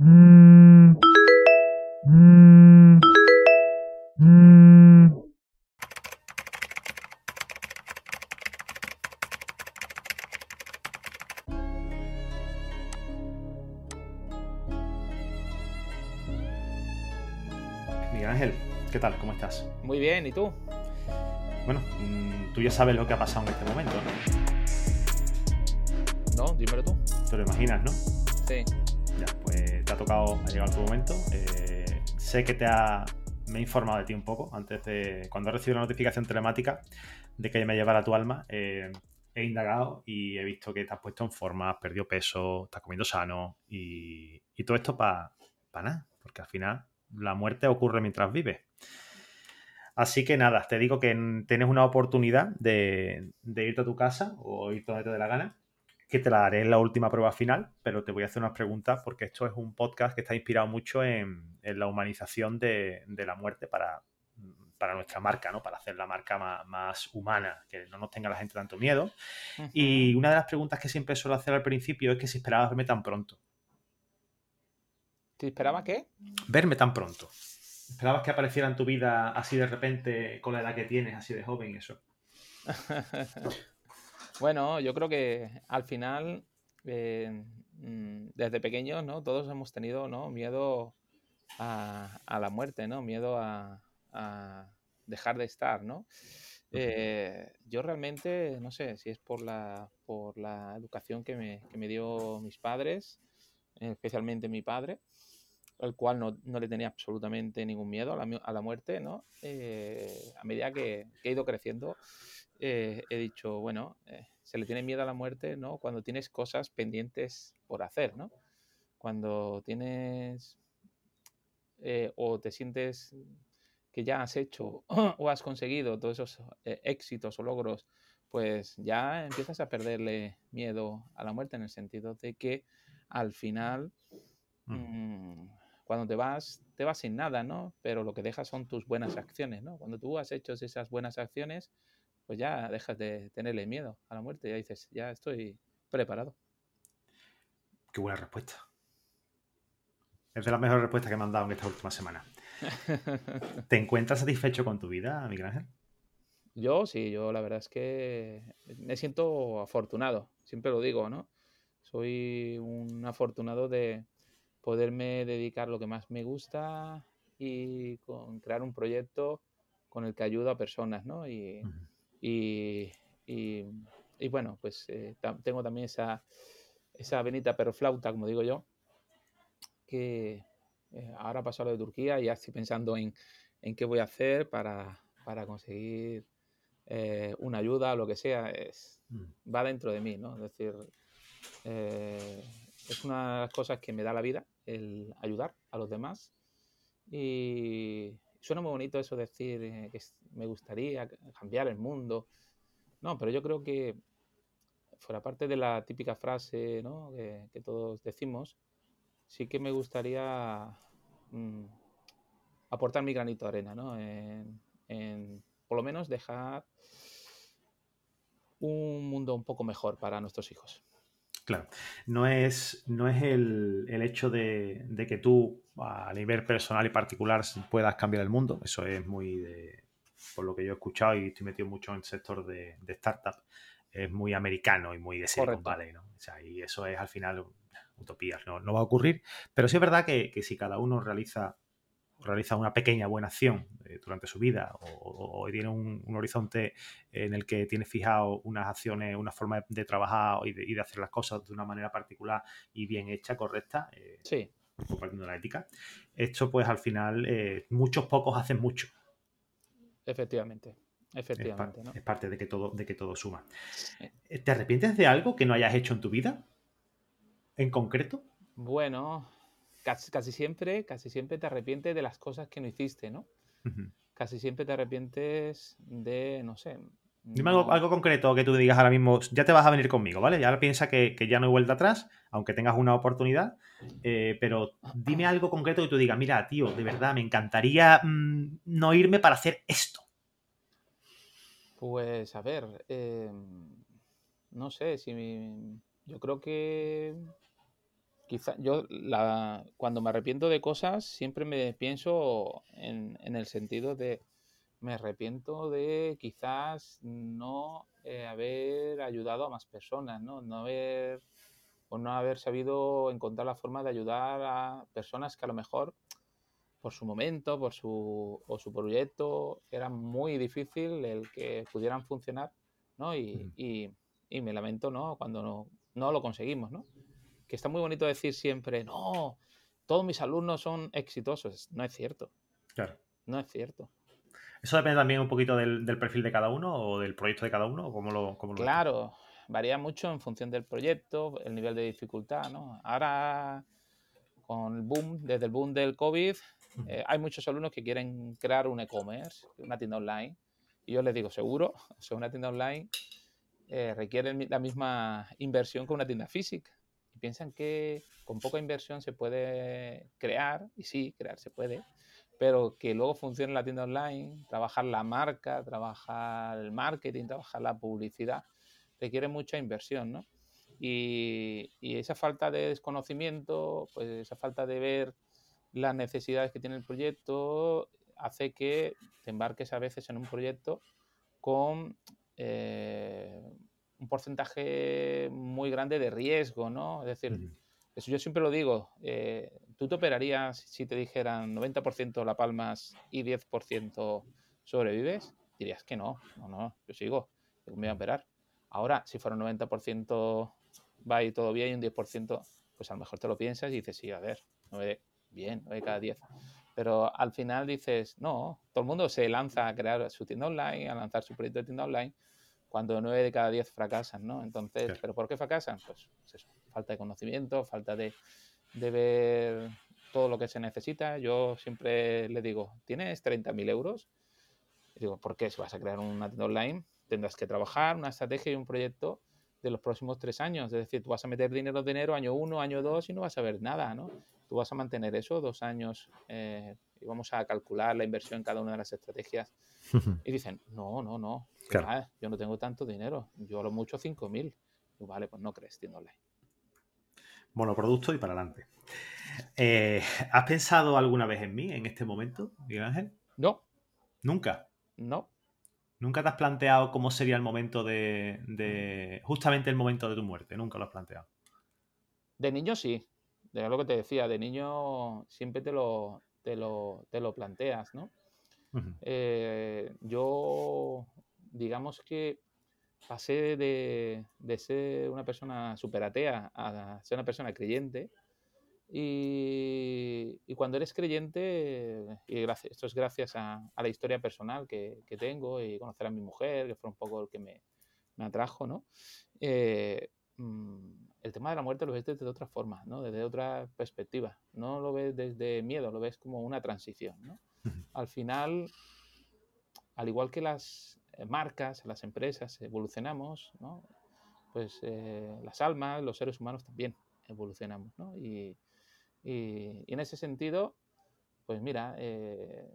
Miguel Ángel, ¿qué tal? ¿Cómo estás? Muy bien, ¿y tú? Bueno, mm, tú ya sabes lo que ha pasado en este momento, ¿no? No, dímelo tú. Te lo imaginas, ¿no? Sí. Ya, pues te ha tocado, ha llegado tu momento. Eh, sé que te ha, me he informado de ti un poco antes de, cuando he recibido la notificación telemática de que me llevara tu alma. eh, he indagado y he visto que te has puesto en forma, has perdido peso, estás comiendo sano y, todo esto para nada, porque al final la muerte ocurre mientras vives. Así que nada, te digo que tienes una oportunidad de, de irte a tu casa o irte donde te dé la gana, que te la haré en la última prueba final, pero te voy a hacer unas preguntas porque esto es un podcast que está inspirado mucho en, en la humanización de, de la muerte para, para nuestra marca, ¿no? Para hacer la marca más, más humana, que no nos tenga la gente tanto miedo. Y una de las preguntas que siempre suelo hacer al principio es que si esperabas verme tan pronto. ¿Te esperaba qué? Verme tan pronto. ¿Esperabas que apareciera en tu vida así de repente, con la edad que tienes, así de joven, eso? bueno, yo creo que al final, eh, mm, desde pequeños, ¿no? Todos hemos tenido, ¿no? Miedo a, a la muerte, ¿no? Miedo a, a dejar de estar, ¿no? Eh, yo realmente, no sé si es por la, por la educación que me, que me dio mis padres, especialmente mi padre, el cual no, no le tenía absolutamente ningún miedo a la, a la muerte, ¿no? Eh, a medida que, que he ido creciendo, eh, he dicho, bueno, eh, se le tiene miedo a la muerte, ¿no? Cuando tienes cosas pendientes por hacer, ¿no? Cuando tienes o te sientes que ya has hecho o has conseguido todos esos éxitos o logros, pues ya empiezas a perderle miedo a la muerte en el sentido de que al final Mm. Cuando te vas, te vas sin nada, ¿no? Pero lo que dejas son tus buenas acciones, ¿no? Cuando tú has hecho esas buenas acciones, pues ya dejas de tenerle miedo a la muerte, ya dices, ya estoy preparado. Qué buena respuesta. Es de las mejores respuestas que me han dado en esta última semana. ¿Te encuentras satisfecho con tu vida, Miguel Ángel? Yo sí, yo la verdad es que me siento afortunado, siempre lo digo, ¿no? Soy un afortunado de poderme dedicar lo que más me gusta y con crear un proyecto con el que ayudo a personas, ¿no? Y, y, y- y bueno, pues eh, tengo también esa, esa venita pero flauta, como digo yo, que eh, ahora paso a lo de Turquía y ya estoy pensando en, en qué voy a hacer para, para conseguir eh, una ayuda o lo que sea. Es, Mm. va dentro de mí, ¿no? Es decir, es una de las cosas que me da la vida, el ayudar a los demás. Y suena muy bonito eso de decir eh, que me gustaría cambiar el mundo. No, pero yo creo que fuera parte de la típica frase ¿no? que, todos decimos, sí que me gustaría mm, aportar mi granito de arena, ¿no? En por lo menos dejar un mundo un poco mejor para nuestros hijos. Claro, no es, no es el, el hecho de, de que tú a nivel personal y particular puedas cambiar el mundo, eso es muy de, por lo que yo he escuchado y estoy metido mucho en el sector de, de startup, es muy americano y muy de Silicon. Valley, ¿no? O sea, y eso es al final utopías, no, no va a ocurrir, pero sí es verdad que, que si cada uno realiza realiza una pequeña buena acción eh, durante su vida o, tiene un, un horizonte en el que tiene fijado unas acciones, una forma de, de trabajar y de, y de hacer las cosas de una manera particular y bien hecha, correcta, eh, Sí, compartiendo la ética, esto pues al final eh, muchos pocos hacen mucho. efectivamente. Es, par- Efectivamente, ¿no? es parte de que todo, de que todo suma. ¿Te arrepientes de algo que no hayas hecho en tu vida? ¿En concreto? Bueno, casi, casi siempre, casi siempre te arrepientes de las cosas que no hiciste, ¿no? Casi siempre te arrepientes de, no sé. Dime no- algo, algo concreto que tú digas ahora mismo, ya te vas a venir conmigo, ¿vale? Ya ahora piensa que, que ya no hay vuelta atrás, aunque tengas una oportunidad, eh, pero dime algo concreto que tú digas, mira, tío, de verdad, me encantaría mm, no irme para hacer esto. Pues a ver, eh, no sé, si mi- yo creo que quizá yo la, cuando me arrepiento de cosas siempre me pienso en, el sentido de me arrepiento de quizás no eh, haber ayudado a más personas, ¿no? No haber o no haber sabido encontrar la forma de ayudar a personas que a lo mejor por su momento, por su, o su proyecto, era muy difícil el que pudieran funcionar, ¿no? Y, y, y me lamento, ¿no? Cuando no, no lo conseguimos, ¿no? Que está muy bonito decir siempre, no, todos mis alumnos son exitosos. No es cierto. Claro. No es cierto. ¿Eso depende también un poquito del, perfil de cada uno o del proyecto de cada uno? ¿o cómo lo, claro, varía mucho en función del proyecto, el nivel de dificultad. ¿no? Ahora, con el boom, desde el boom del COVID, eh, hay muchos alumnos que quieren crear un e-commerce, una tienda online. Y yo les digo, seguro, o una tienda online eh, requiere la misma inversión que una tienda física piensan que con poca inversión se puede crear, y sí, crear se puede, pero que luego funcione la tienda online, trabajar la marca, trabajar el marketing, trabajar la publicidad, requiere mucha inversión, ¿no? Y, esa falta de desconocimiento, pues esa falta de ver las necesidades que tiene el proyecto, hace que te embarques a veces en un proyecto con eh, un porcentaje muy grande de riesgo, ¿no? Es decir, eso yo siempre lo digo, eh, tú te operarías si te dijeran 90% la palmas y 10% sobrevives, dirías que no, no, no, yo sigo, me voy a operar. Ahora, si fuera un 90% va y todo bien y un 10%, pues a lo mejor te lo piensas y dices, sí, a ver, 9, bien, 9 cada 10. Pero al final dices, no, todo el mundo se lanza a crear su tienda online, a lanzar su proyecto de tienda online, cuando nueve de cada diez fracasan, ¿no? Entonces, ¿pero por qué fracasan? Pues, pues, eso, falta de conocimiento, falta de, ver todo lo que se necesita. Yo siempre le digo, ¿tienes 30.000 euros? Y digo, ¿por qué? Si vas a crear una tienda online, tendrás que trabajar una estrategia y un proyecto de los próximos tres años. Es decir, tú vas a meter dinero, dinero, año uno, año dos y no vas a ver nada, ¿no? Tú vas a mantener eso dos años eh, y vamos a calcular la inversión en cada una de las estrategias. y dicen, no, no, no, yo no tengo tanto dinero, yo a lo mucho 5.000. Vale, pues no crees, tienda online. Monoproducto y para adelante. Eh, ¿Has pensado alguna vez en mí en este momento, Miguel Ángel? No. ¿Nunca? No. ¿Nunca te has planteado cómo sería el momento de, justamente el momento de tu muerte? Nunca lo has planteado. De niño sí. De lo que te decía, de niño siempre te lo, te lo, te lo planteas, ¿no? Eh, yo, digamos que pasé de, ser una persona super atea a ser una persona creyente. Y, cuando eres creyente, y gracias, esto es gracias a, la historia personal que, tengo y conocer a mi mujer, que fue un poco el que me, atrajo, ¿no? Eh, mm, el tema de la muerte lo ves desde otra forma, ¿no? Desde otra perspectiva. No lo ves desde miedo, lo ves como una transición, ¿no? Al final, al igual que las eh, marcas, las empresas evolucionamos, ¿no? Pues eh, las almas, los seres humanos también evolucionamos, ¿no? Y, en ese sentido, pues mira, eh,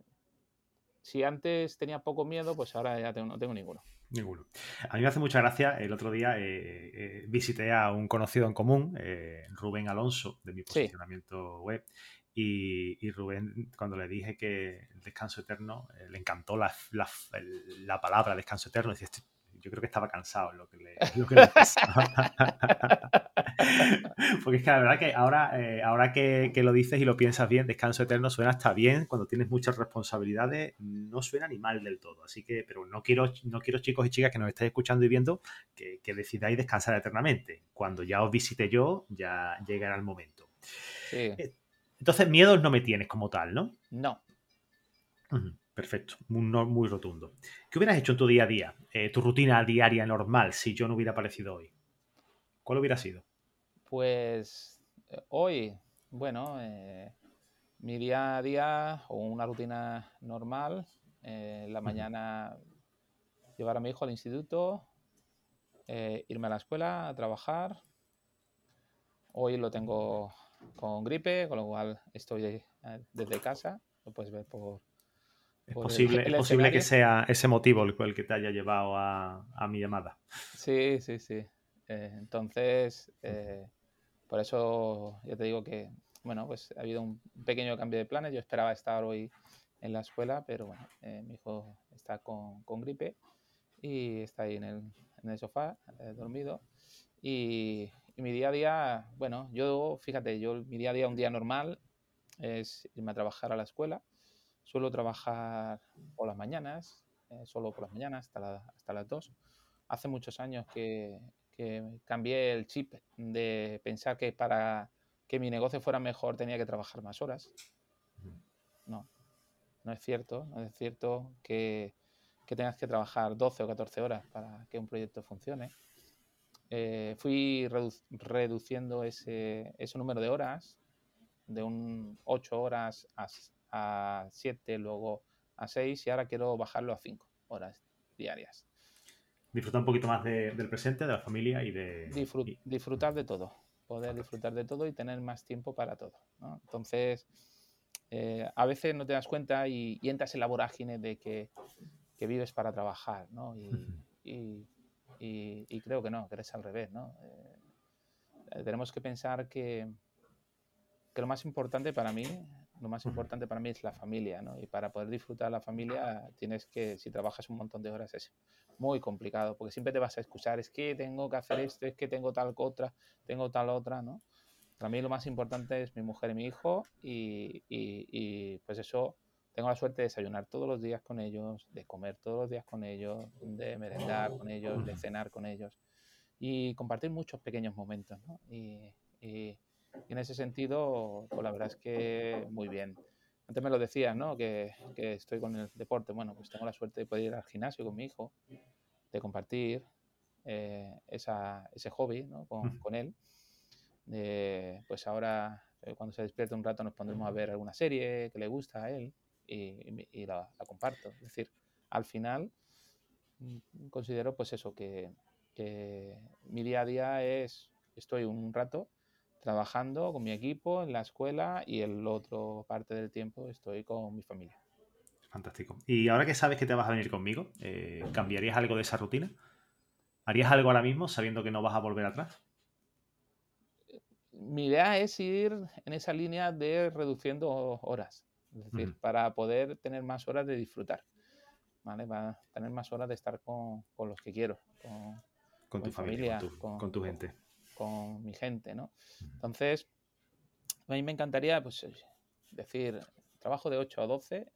si antes tenía poco miedo, pues ahora ya no tengo ninguno. Ninguno. A mí me hace mucha gracia. El otro día eh, eh, visité a un conocido en común, eh, Rubén Alonso, de mi posicionamiento web. Y, Rubén, cuando le dije que el descanso eterno, le encantó la, la, palabra descanso eterno. Decía, este yo creo que estaba cansado lo que le, lo que Porque es que la verdad que ahora, eh, ahora que, lo dices y lo piensas bien, descanso eterno suena hasta bien cuando tienes muchas responsabilidades, no suena ni mal del todo. Así que, pero no quiero, no quiero chicos y chicas que nos estéis escuchando y viendo que, decidáis descansar eternamente. Cuando ya os visite yo, ya llegará el momento. Eh, entonces, miedos no me tienes como tal, ¿no? No. Perfecto, muy, muy, rotundo. ¿Qué hubieras hecho en tu día a día, eh, tu rutina diaria normal, si yo no hubiera aparecido hoy? ¿Cuál hubiera sido? Pues eh, hoy, bueno, eh, mi día a día o una rutina normal, la mañana llevar a mi hijo al instituto, irme a la escuela a trabajar. Hoy lo tengo con gripe, con lo cual estoy desde casa, lo puedes ver por, es posible, posible que sea ese motivo el, que te haya llevado a, mi llamada. Sí, sí, sí. Eh, entonces, eh, por eso ya te digo que, bueno, pues ha habido un pequeño cambio de planes. Yo esperaba estar hoy en la escuela, pero bueno, eh, mi hijo está con, con, gripe y está ahí en el, en el sofá, dormido. Y, y, mi día a día, bueno, yo, fíjate, yo mi día a día, un día normal, es irme a trabajar a la escuela. Suelo trabajar por las mañanas, eh, solo por las mañanas, hasta, la, hasta las 2. Hace muchos años que, que cambié el chip de pensar que para que mi negocio fuera mejor tenía que trabajar más horas. No, no es cierto. No es cierto que, que tengas que trabajar 12 o 14 horas para que un proyecto funcione. Eh, fui redu reduciendo ese, ese, número de horas de un 8 horas a, a 7, luego a 6 y ahora quiero bajarlo a 5 horas diarias disfrutar un poquito más de, del presente, de la familia y de... Disfrutar de todo, poder disfrutar de todo y tener más tiempo para todo. ¿no? Entonces, eh, a veces no te das cuenta y, y, entras en la vorágine de que, que vives para trabajar, ¿no? Y, y, y, creo que no, que eres al revés, ¿no? Eh, tenemos que pensar que, que lo más importante para mí lo más importante para mí es la familia, ¿no? Y para poder disfrutar la familia tienes que, si trabajas un montón de horas, es muy complicado, porque siempre te vas a escuchar, es que tengo que hacer esto, es que tengo tal otra, tengo tal otra, ¿no? Para mí lo más importante es mi mujer y mi hijo y, y, pues eso, tengo la suerte de desayunar todos los días con ellos, de comer todos los días con ellos, de merendar con ellos, de cenar con ellos y compartir muchos pequeños momentos, ¿no? Y en ese sentido, pues la verdad es que muy bien. Antes me lo decías, ¿no? Que, que, estoy con el deporte. Bueno, pues tengo la suerte de poder ir al gimnasio con mi hijo, de compartir eh, esa, ese hobby ¿no? con, con, él. De, pues ahora, eh, cuando se despierta un rato, nos pondremos a ver alguna serie que le gusta a él y, y la, la, comparto. Es decir, al final mm, considero pues eso, que, que mi día a día es, estoy un rato trabajando con mi equipo en la escuela y el otro parte del tiempo estoy con mi familia. Fantástico. Y ahora que sabes que te vas a venir conmigo, eh, ¿cambiarías algo de esa rutina? ¿Harías algo ahora mismo sabiendo que no vas a volver atrás? Mi idea es ir en esa línea de reduciendo horas, es decir, para poder tener más horas de disfrutar, ¿vale? Para tener más horas de estar con, con los que quiero, con, con tu familia, familia, con, tu, con tu gente con mi gente, ¿no? Entonces, a mí me encantaría, pues, decir, trabajo de 8 a 12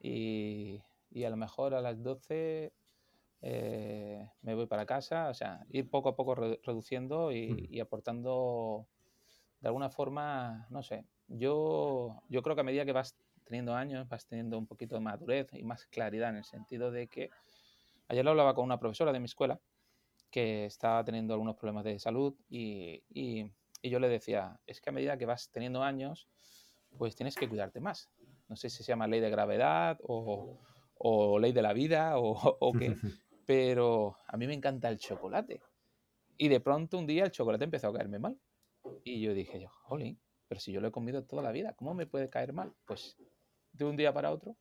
y, y a lo mejor a las 12 eh, me voy para casa, o sea, ir poco a poco re reduciendo y, y, aportando de alguna forma, no sé, yo, yo creo que a medida que vas teniendo años, vas teniendo un poquito de madurez y más claridad en el sentido de que ayer lo hablaba con una profesora de mi escuela que estaba teniendo algunos problemas de salud y, y, y, yo le decía, es que a medida que vas teniendo años, pues tienes que cuidarte más. No sé si se llama ley de gravedad o, o ley de la vida o, o qué, pero a mí me encanta el chocolate. Y de pronto un día el chocolate empezó a caerme mal. Y yo dije, yo, jolín, pero si yo lo he comido toda la vida, ¿cómo me puede caer mal? Pues de un día para otro,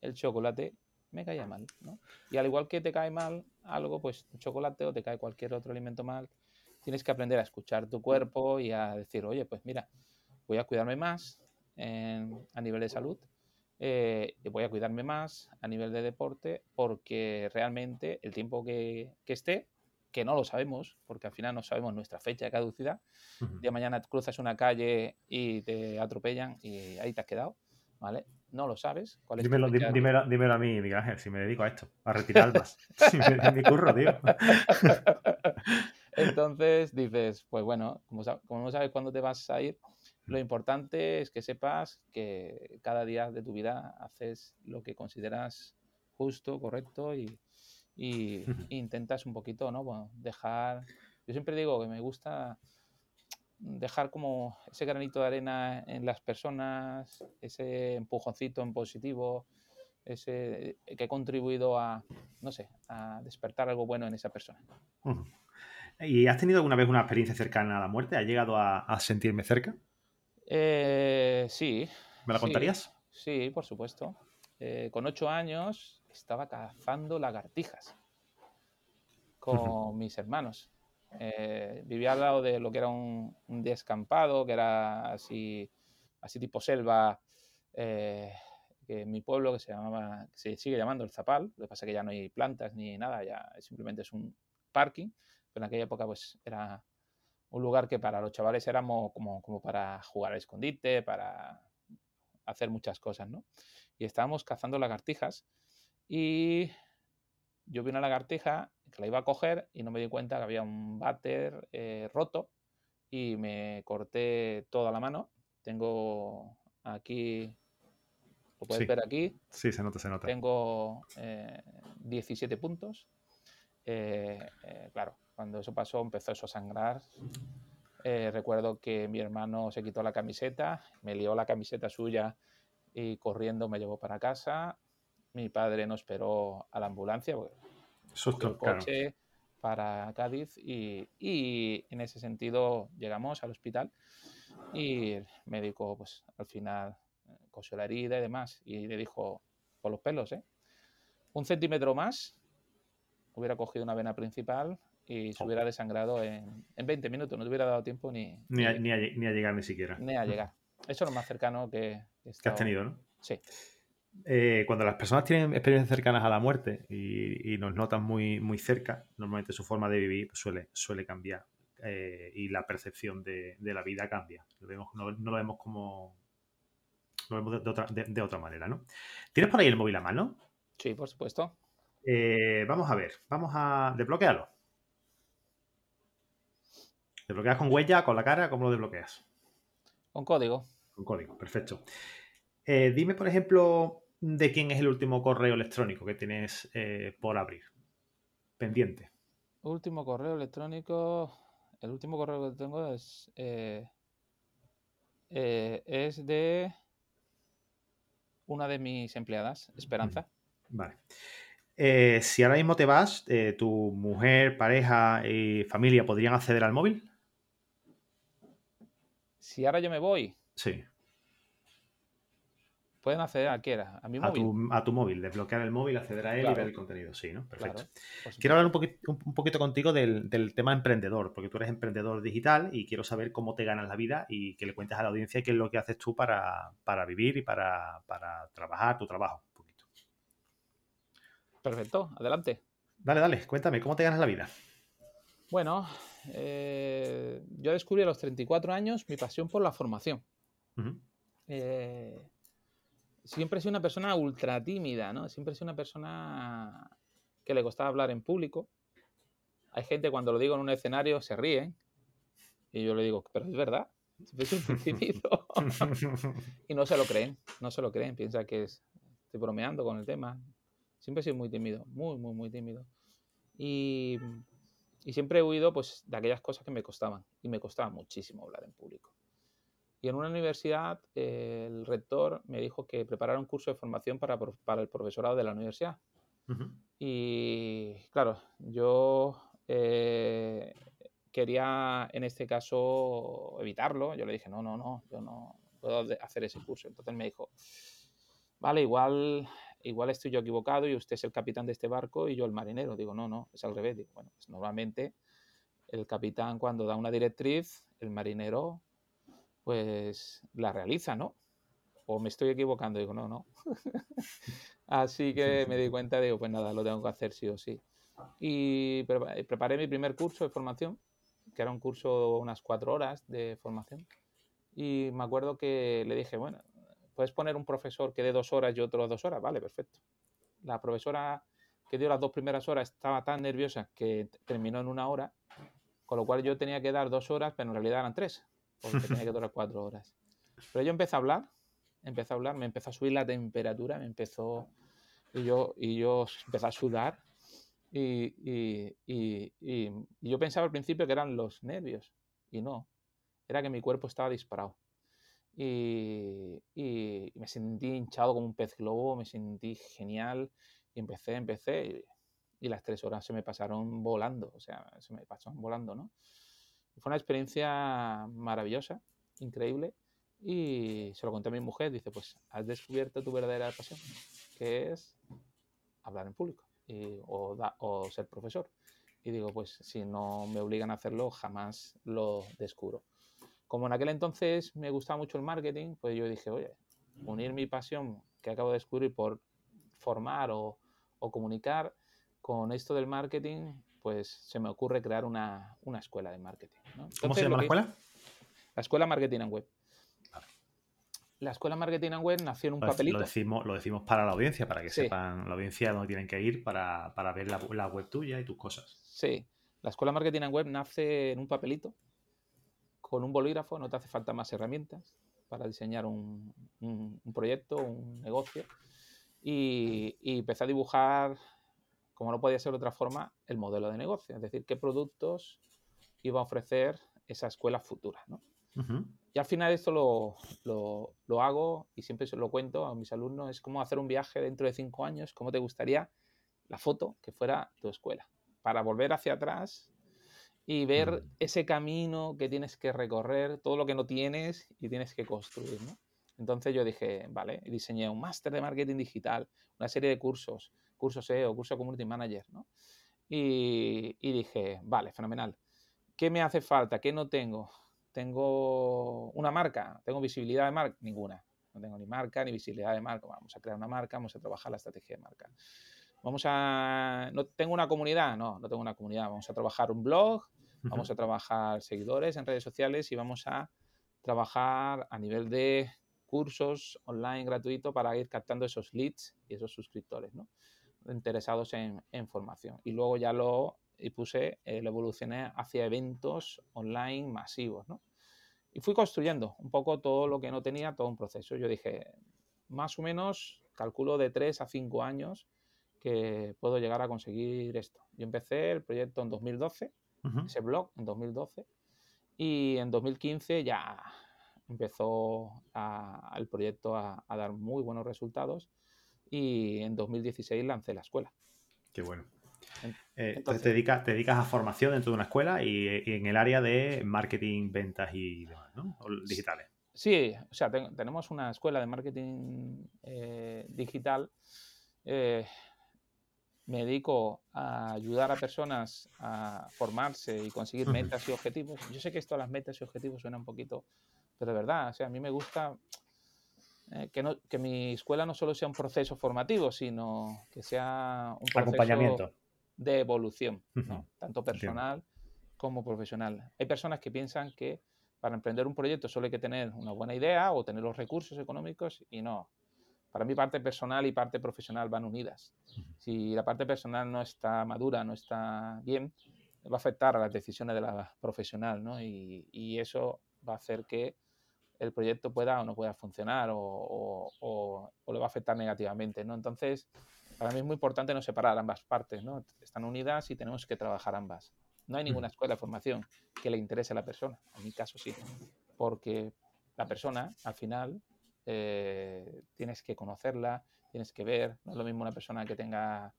el chocolate me caía mal, ¿no? Y al igual que te cae mal algo, pues chocolate o te cae cualquier otro alimento mal, tienes que aprender a escuchar tu cuerpo y a decir, oye, pues mira, voy a cuidarme más en, a nivel de salud, eh, voy a cuidarme más a nivel de deporte, porque realmente el tiempo que, que, esté, que no lo sabemos, porque al final no sabemos nuestra fecha de caducidad, uh -huh. de mañana cruzas una calle y te atropellan y ahí te has quedado, ¿vale? No lo sabes. ¿Cuál es dímelo, dímelo, dímelo, a mí, Miguel Ángel, si me dedico a esto, a retirar almas. si me mi curro, tío. Entonces dices, pues bueno, como, como, no sabes cuándo te vas a ir, lo mm. importante es que sepas que cada día de tu vida haces lo que consideras justo, correcto y, y, y intentas un poquito, ¿no? Bueno, dejar... Yo siempre digo que me gusta dejar como ese granito de arena en las personas, ese empujoncito en positivo, ese que ha contribuido a, no sé, a despertar algo bueno en esa persona. ¿Y has tenido alguna vez una experiencia cercana a la muerte? ¿Has llegado a, a sentirme cerca? Eh, sí. ¿Me la contarías? Sí, sí por supuesto. Eh, con ocho años estaba cazando lagartijas con mis hermanos Eh, vivía al lado de lo que era un, descampado, que era así, así tipo selva, eh, que mi pueblo, que se llamaba, se sigue llamando el Zapal, lo que pasa es que ya no hay plantas ni nada, ya simplemente es un parking, pero en aquella época pues era un lugar que para los chavales éramos como, como para jugar al escondite, para hacer muchas cosas, ¿no? Y estábamos cazando lagartijas y yo vi una lagartija la iba a coger y no me di cuenta que había un váter eh, roto y me corté toda la mano. Tengo aquí, lo puedes ver aquí. Sí, se nota, se nota. Tengo 17 eh, puntos. Eh, claro, cuando eso pasó empezó eso a sangrar. recuerdo que mi hermano se quitó la camiseta, me lió la camiseta suya y corriendo me llevó para casa. Mi padre nos esperó a la ambulancia, Susto, coche para Cádiz y, en ese sentido llegamos al hospital y el médico pues al final eh, cosió la herida y demás y le dijo por los pelos, ¿eh? un centímetro más hubiera cogido una vena principal y se hubiera desangrado en, en 20 minutos, no te hubiera dado tiempo ni ni, a, ni, a, llegar ni siquiera. Ni a llegar. Eso es lo más cercano que, que has tenido, ¿no? Sí. Eh, cuando las personas tienen experiencias cercanas a la muerte y, nos notan muy, muy cerca, normalmente su forma de vivir suele, suele cambiar eh, y la percepción de, la vida cambia. no, lo vemos como. Lo vemos de, otra, de, otra, manera, ¿no? ¿Tienes por ahí el móvil a mano? Sí, por supuesto. Eh, vamos a ver, vamos a desbloquearlo. ¿Desbloqueas con huella, con la cara? ¿Cómo lo desbloqueas? Con código. Con código, perfecto. Dime, por ejemplo, de quién es el último correo electrónico que tienes eh, por abrir. Pendiente. Último correo electrónico. El último correo que tengo es. Eh, es de una de mis empleadas, Esperanza. Vale. si ahora mismo te vas, ¿tu mujer, pareja y familia podrían acceder al móvil? Si ahora yo me voy. Sí. Pueden acceder a quiera, a mi a móvil. Tu, a tu móvil, desbloquear el móvil, acceder a él y ver el contenido. Sí, ¿no? Perfecto. quiero hablar un poquito, un, poquito contigo del, tema emprendedor, porque tú eres emprendedor digital y quiero saber cómo te ganas la vida y que le cuentes a la audiencia qué es lo que haces tú para, vivir y para, trabajar tu trabajo. Un poquito. Perfecto, adelante. Dale, dale, cuéntame, ¿cómo te ganas la vida? Bueno, eh, yo descubrí a los 34 años mi pasión por la formación. eh, siempre he sido una persona ultra tímida, ¿no? Siempre he sido una persona que le costaba hablar en público. Hay gente cuando lo digo en un escenario se ríen y yo le digo, pero es verdad, siempre soy tímido. y no se lo creen, no se lo creen, piensa que estoy bromeando con el tema. Siempre he sido muy tímido, muy, muy, muy tímido. Y, y siempre he huido pues, de aquellas cosas que me costaban y me costaba muchísimo hablar en público. Y en una universidad el rector me dijo que preparara un curso de formación para, para el profesorado de la universidad. Y claro, yo eh, quería en este caso evitarlo. Yo le dije, no, no, no, yo no puedo hacer ese curso. Entonces me dijo, vale, igual, igual estoy yo equivocado y usted es el capitán de este barco y yo el marinero. Digo, no, no, es al revés. Digo, bueno, pues normalmente el capitán cuando da una directriz, el marinero pues la realiza, ¿no? O me estoy equivocando, digo, no, no. Así que me di cuenta, digo, pues nada, lo tengo que hacer sí o sí. Y preparé mi primer curso de formación, que era un curso de unas cuatro horas de formación. Y me acuerdo que le dije, bueno, puedes poner un profesor que dé dos horas y otro dos horas, vale, perfecto. La profesora que dio las dos primeras horas estaba tan nerviosa que terminó en una hora, con lo cual yo tenía que dar dos horas, pero en realidad eran tres porque tenía que durar cuatro horas. Pero yo empecé a hablar, empecé a hablar, me empezó a subir la temperatura, me empezó, y yo, y yo empecé a sudar, y, y, y, y, yo pensaba al principio que eran los nervios, y no, era que mi cuerpo estaba disparado. Y, me sentí hinchado como un pez globo, me sentí genial, y empecé, empecé, y, las tres horas se me pasaron volando, o sea, se me pasaron volando, ¿no? Fue una experiencia maravillosa, increíble. Y se lo conté a mi mujer, dice, pues has descubierto tu verdadera pasión, que es hablar en público o, ser profesor. y digo, pues si no me obligan a hacerlo, jamás lo descubro. Como en aquel entonces me gustaba mucho el marketing, pues yo dije, oye, unir mi pasión que acabo de descubrir por formar o, comunicar con esto del marketing, pues se me ocurre crear una, escuela de marketing. ¿Cómo se llama la escuela? La Escuela Marketing and Web. La Escuela Marketing and Web nació en un papelito. Lo decimos, lo decimos para la audiencia, para que sepan la audiencia dónde tienen que ir para, ver la, web tuya y tus cosas. Sí, la Escuela Marketing and Web nace en un papelito con un bolígrafo, no te hace falta más herramientas para diseñar un, proyecto, un negocio. Y, y, empecé a dibujar, como no podía ser de otra forma, el modelo de negocio, es decir, qué productos iba a ofrecer esa escuela futura. ¿no? Y al final esto lo, lo, lo, hago y siempre se lo cuento a mis alumnos, es como hacer un viaje dentro de cinco años, cómo te gustaría la foto que fuera tu escuela, para volver hacia atrás y ver ese camino que tienes que recorrer, todo lo que no tienes y tienes que construir. ¿no? Entonces yo dije, vale, diseñé un máster de marketing digital, una serie de cursos, cursos SEO, curso Community Manager, ¿no? Y, y dije, vale, fenomenal. ¿Qué me hace falta? ¿Qué no tengo? ¿Tengo una marca? ¿Tengo visibilidad de marca? Ninguna. No tengo ni marca ni visibilidad de marca. Vamos a crear una marca, vamos a trabajar la estrategia de marca. Vamos a... ¿No tengo una comunidad? No, no tengo una comunidad. Vamos a trabajar un blog, vamos a trabajar seguidores en redes sociales y vamos a trabajar a nivel de cursos online gratuitos para ir captando esos leads y esos suscriptores ¿no? Interesados en, en, formación. Y luego ya lo y puse, eh, lo evolucioné hacia eventos online masivos, ¿no? Y fui construyendo un poco todo lo que no tenía, todo un proceso. Yo dije, más o menos, calculo de 3 a 5 años que puedo llegar a conseguir esto. Yo empecé el proyecto en 2012, ese blog en 2012, y en 2015 ya empezó el proyecto a, a, dar muy buenos resultados y en 2016 lancé la escuela. Qué bueno. Eh, entonces, te, dedicas, te dedicas a formación dentro de una escuela y, en el área de marketing, ventas y demás, ¿no? digitales. Sí, o sea, tenemos una escuela de marketing eh, digital. Eh, me dedico a ayudar a personas a formarse y conseguir metas y objetivos. Yo sé que esto de las metas y objetivos suena un poquito, pero de verdad, o sea, a mí me gusta que, no, que mi escuela no solo sea un proceso formativo, sino que sea un proceso, acompañamiento de evolución, tanto personal como profesional. Hay personas que piensan que para emprender un proyecto solo hay que tener una buena idea o tener los recursos económicos y no. Para mí parte personal y parte profesional van unidas. Si la parte personal no está madura, no está bien, va a afectar a las decisiones de la profesional, ¿no? Y, eso va a hacer que el proyecto pueda o no pueda funcionar o, o, o le va a afectar negativamente, ¿no? Entonces, para mí es muy importante no separar ambas partes, ¿no? Están unidas y tenemos que trabajar ambas. No hay ninguna mm. escuela de formación que le interese a la persona, en mi caso sí, porque la persona, al final, eh, tienes que conocerla, tienes que ver, no es lo mismo una persona que tenga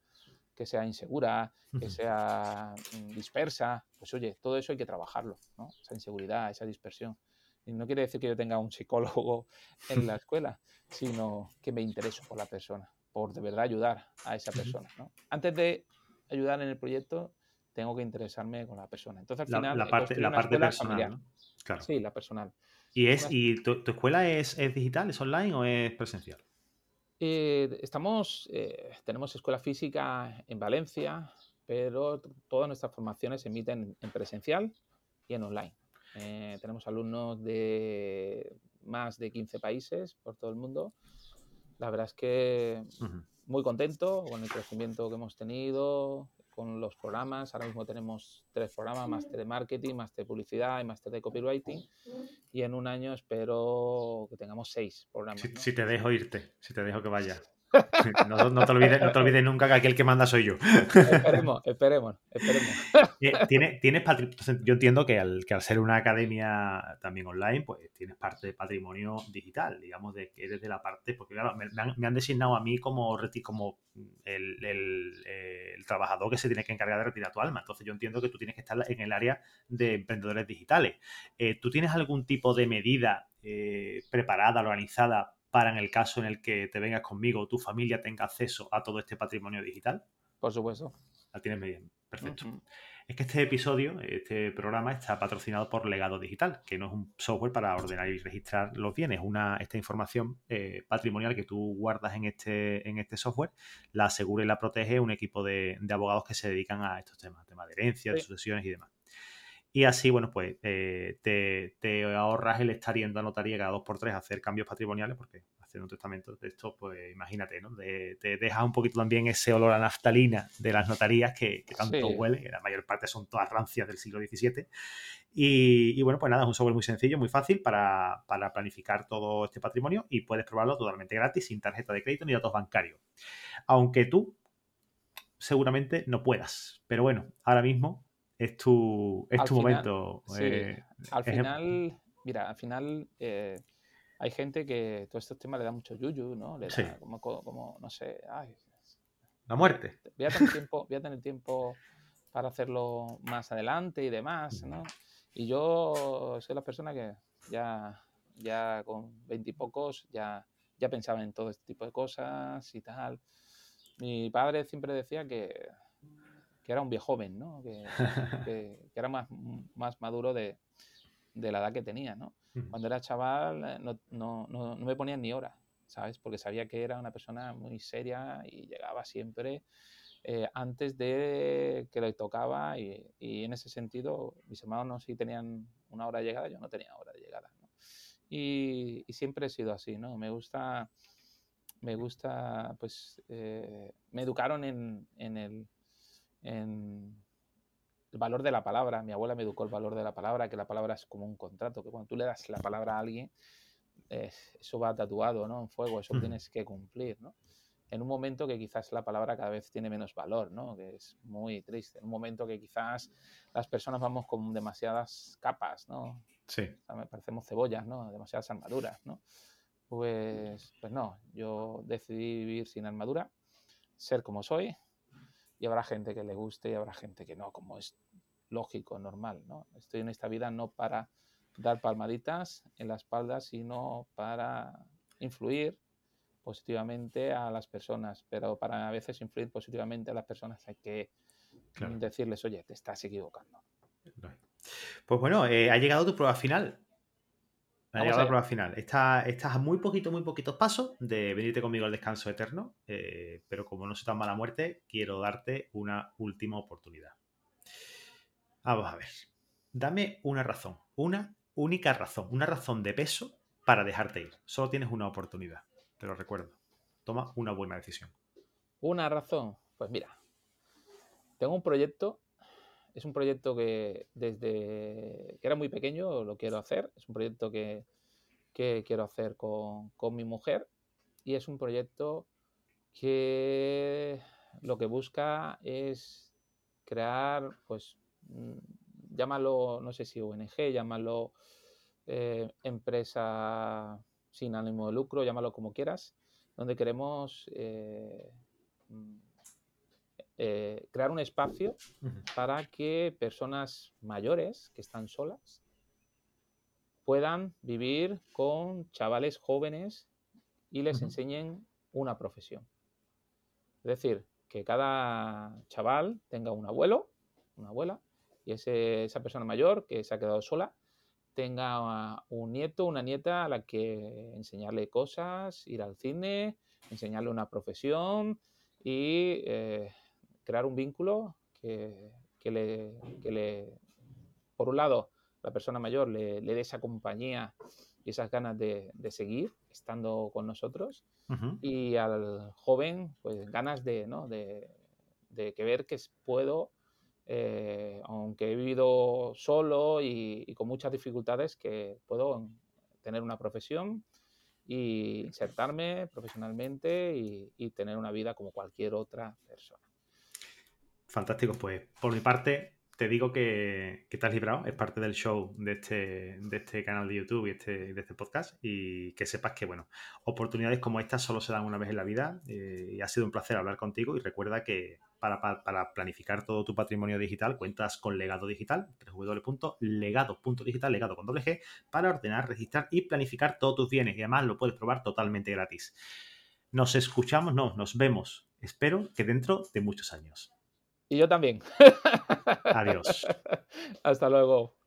que sea insegura, que sea mm, dispersa, pues oye, todo eso hay que trabajarlo, ¿no? Esa inseguridad, esa dispersión. Y no quiere decir que yo tenga un psicólogo en la escuela, sino que me intereso por la persona por de verdad ayudar a esa persona. ¿no? Antes de ayudar en el proyecto, tengo que interesarme con la persona. Entonces, al final, la, parte, la parte personal. Claro. Sí, la personal. ¿Y, es, y tu, escuela es, digital, es online o es presencial? Eh, estamos, eh, tenemos escuela física en Valencia, pero todas nuestras formaciones se emiten en presencial y en online. Eh, tenemos alumnos de más de 15 países por todo el mundo la verdad es que muy contento con el crecimiento que hemos tenido, con los programas. Ahora mismo tenemos tres programas, máster de marketing, máster de publicidad y máster de copywriting. Y en un año espero que tengamos seis programas. Si, te dejo irte, si te dejo que vaya. No, te olvides, nunca que aquel que manda soy yo. Esperemos, esperemos, esperemos. Eh, ¿Tienes, tienes yo entiendo que al, que al ser una academia también online, pues tienes parte de patrimonio digital, digamos, de que eres de la parte, porque claro, me, han, designado a mí como, como el, el, trabajador que se tiene que encargar de retirar tu alma. Entonces yo entiendo que tú tienes que estar en el área de emprendedores digitales. Eh, ¿Tú tienes algún tipo de medida eh, preparada, organizada para en el caso en el que te vengas conmigo o tu familia tenga acceso a todo este patrimonio digital? Por supuesto. La tienes bien, perfecto. es que este episodio, este programa está patrocinado por Legado Digital, que no es un software para ordenar y registrar los bienes. Una, esta información eh, patrimonial que tú guardas en este, en este software, la asegura y la protege un equipo de, abogados que se dedican a estos temas, temas de herencia, de sucesiones y demás. Y así, bueno, pues eh, te, ahorras el estar yendo a notaría cada dos por tres a hacer cambios patrimoniales, porque hacer un testamento de esto, pues imagínate, ¿no? te deja un poquito también ese olor a naftalina de las notarías que, tanto huele, que la mayor parte son todas rancias del siglo XVII. Y, bueno, pues nada, es un software muy sencillo, muy fácil para, para planificar todo este patrimonio y puedes probarlo totalmente gratis, sin tarjeta de crédito ni datos bancarios. Aunque tú seguramente no puedas. Pero bueno, ahora mismo es tu, es tu momento. Eh, al final, mira, al final eh, hay gente que todos estos temas le da mucho yuyu, ¿no? Le da como, no sé, la muerte. Voy a, tener tiempo, voy a tener tiempo para hacerlo más adelante y demás, ¿no? Y yo soy la persona que ya, ya con veintipocos ya, ya pensaba en todo este tipo de cosas y tal. Mi padre siempre decía que que era un viejo joven, ¿no? Que, era más, más maduro de, la edad que tenía, ¿no? Cuando era chaval eh, no, no, no, me ponían ni hora, ¿sabes? Porque sabía que era una persona muy seria y llegaba siempre eh, antes de que le tocaba y, en ese sentido mis hermanos sí tenían una hora de llegada, yo no tenía hora de llegada, ¿no? Y, siempre he sido así, ¿no? Me gusta, me gusta, pues, eh, me educaron en, en el en el valor de la palabra. Mi abuela me educó el valor de la palabra, que la palabra es como un contrato, que cuando tú le das la palabra a alguien, eso va tatuado ¿no? en fuego, eso tienes que cumplir. ¿no? En un momento que quizás la palabra cada vez tiene menos valor, ¿no? que es muy triste. En un momento que quizás las personas vamos con demasiadas capas, ¿no? Sí. parecemos cebollas, ¿no? demasiadas armaduras. ¿no? Pues, pues no, yo decidí vivir sin armadura, ser como soy, y habrá gente que le guste y habrá gente que no, como es lógico, normal, ¿no? Estoy en esta vida no para dar palmaditas en la espalda, sino para influir positivamente a las personas, pero para a veces influir positivamente a las personas hay que decirles, oye, te estás equivocando. Pues bueno, eh, ha llegado tu prueba final. Ha llegado la prueba final. Estás, a muy poquito, muy poquitos pasos de venirte conmigo al descanso eterno, eh, pero como no soy tan mala muerte, quiero darte una última oportunidad. Vamos a ver. Dame una razón, una única razón, una razón de peso para dejarte ir. Solo tienes una oportunidad, te lo recuerdo. Toma una buena decisión. Una razón, pues mira, tengo un proyecto es un proyecto que desde que era muy pequeño lo quiero hacer. Es un proyecto que, quiero hacer con, mi mujer y es un proyecto que lo que busca es crear, pues, mm, llámalo, no sé si ONG, llámalo eh, empresa sin ánimo de lucro, llámalo como quieras, donde queremos eh, mm, eh, crear un espacio para que personas mayores que están solas puedan vivir con chavales jóvenes y les enseñen una profesión. Es decir, que cada chaval tenga un abuelo, una abuela, y esa persona mayor que se ha quedado sola tenga un nieto, una nieta a la que enseñarle cosas, ir al cine, enseñarle una profesión y eh, crear un vínculo que, le, le, por un lado, la persona mayor le, dé esa compañía y esas ganas de, seguir estando con nosotros y al joven, pues ganas de, ¿no? de, que ver que puedo, eh, aunque he vivido solo y, con muchas dificultades, que puedo tener una profesión y insertarme profesionalmente y tener una vida como cualquier otra persona. Fantástico, pues por mi parte te digo que, que, librado, es parte del show de este, de este canal de YouTube y este, de este podcast y que sepas que, bueno, oportunidades como estas solo se dan una vez en la vida eh, y ha sido un placer hablar contigo y recuerda que para, para, planificar todo tu patrimonio digital cuentas con Legado Digital, www.legado.digital, legado con doble G, para ordenar, registrar y planificar todos tus bienes y además lo puedes probar totalmente gratis. Nos escuchamos, no, nos vemos, espero que dentro de muchos años. Y yo también. Adiós. Hasta luego.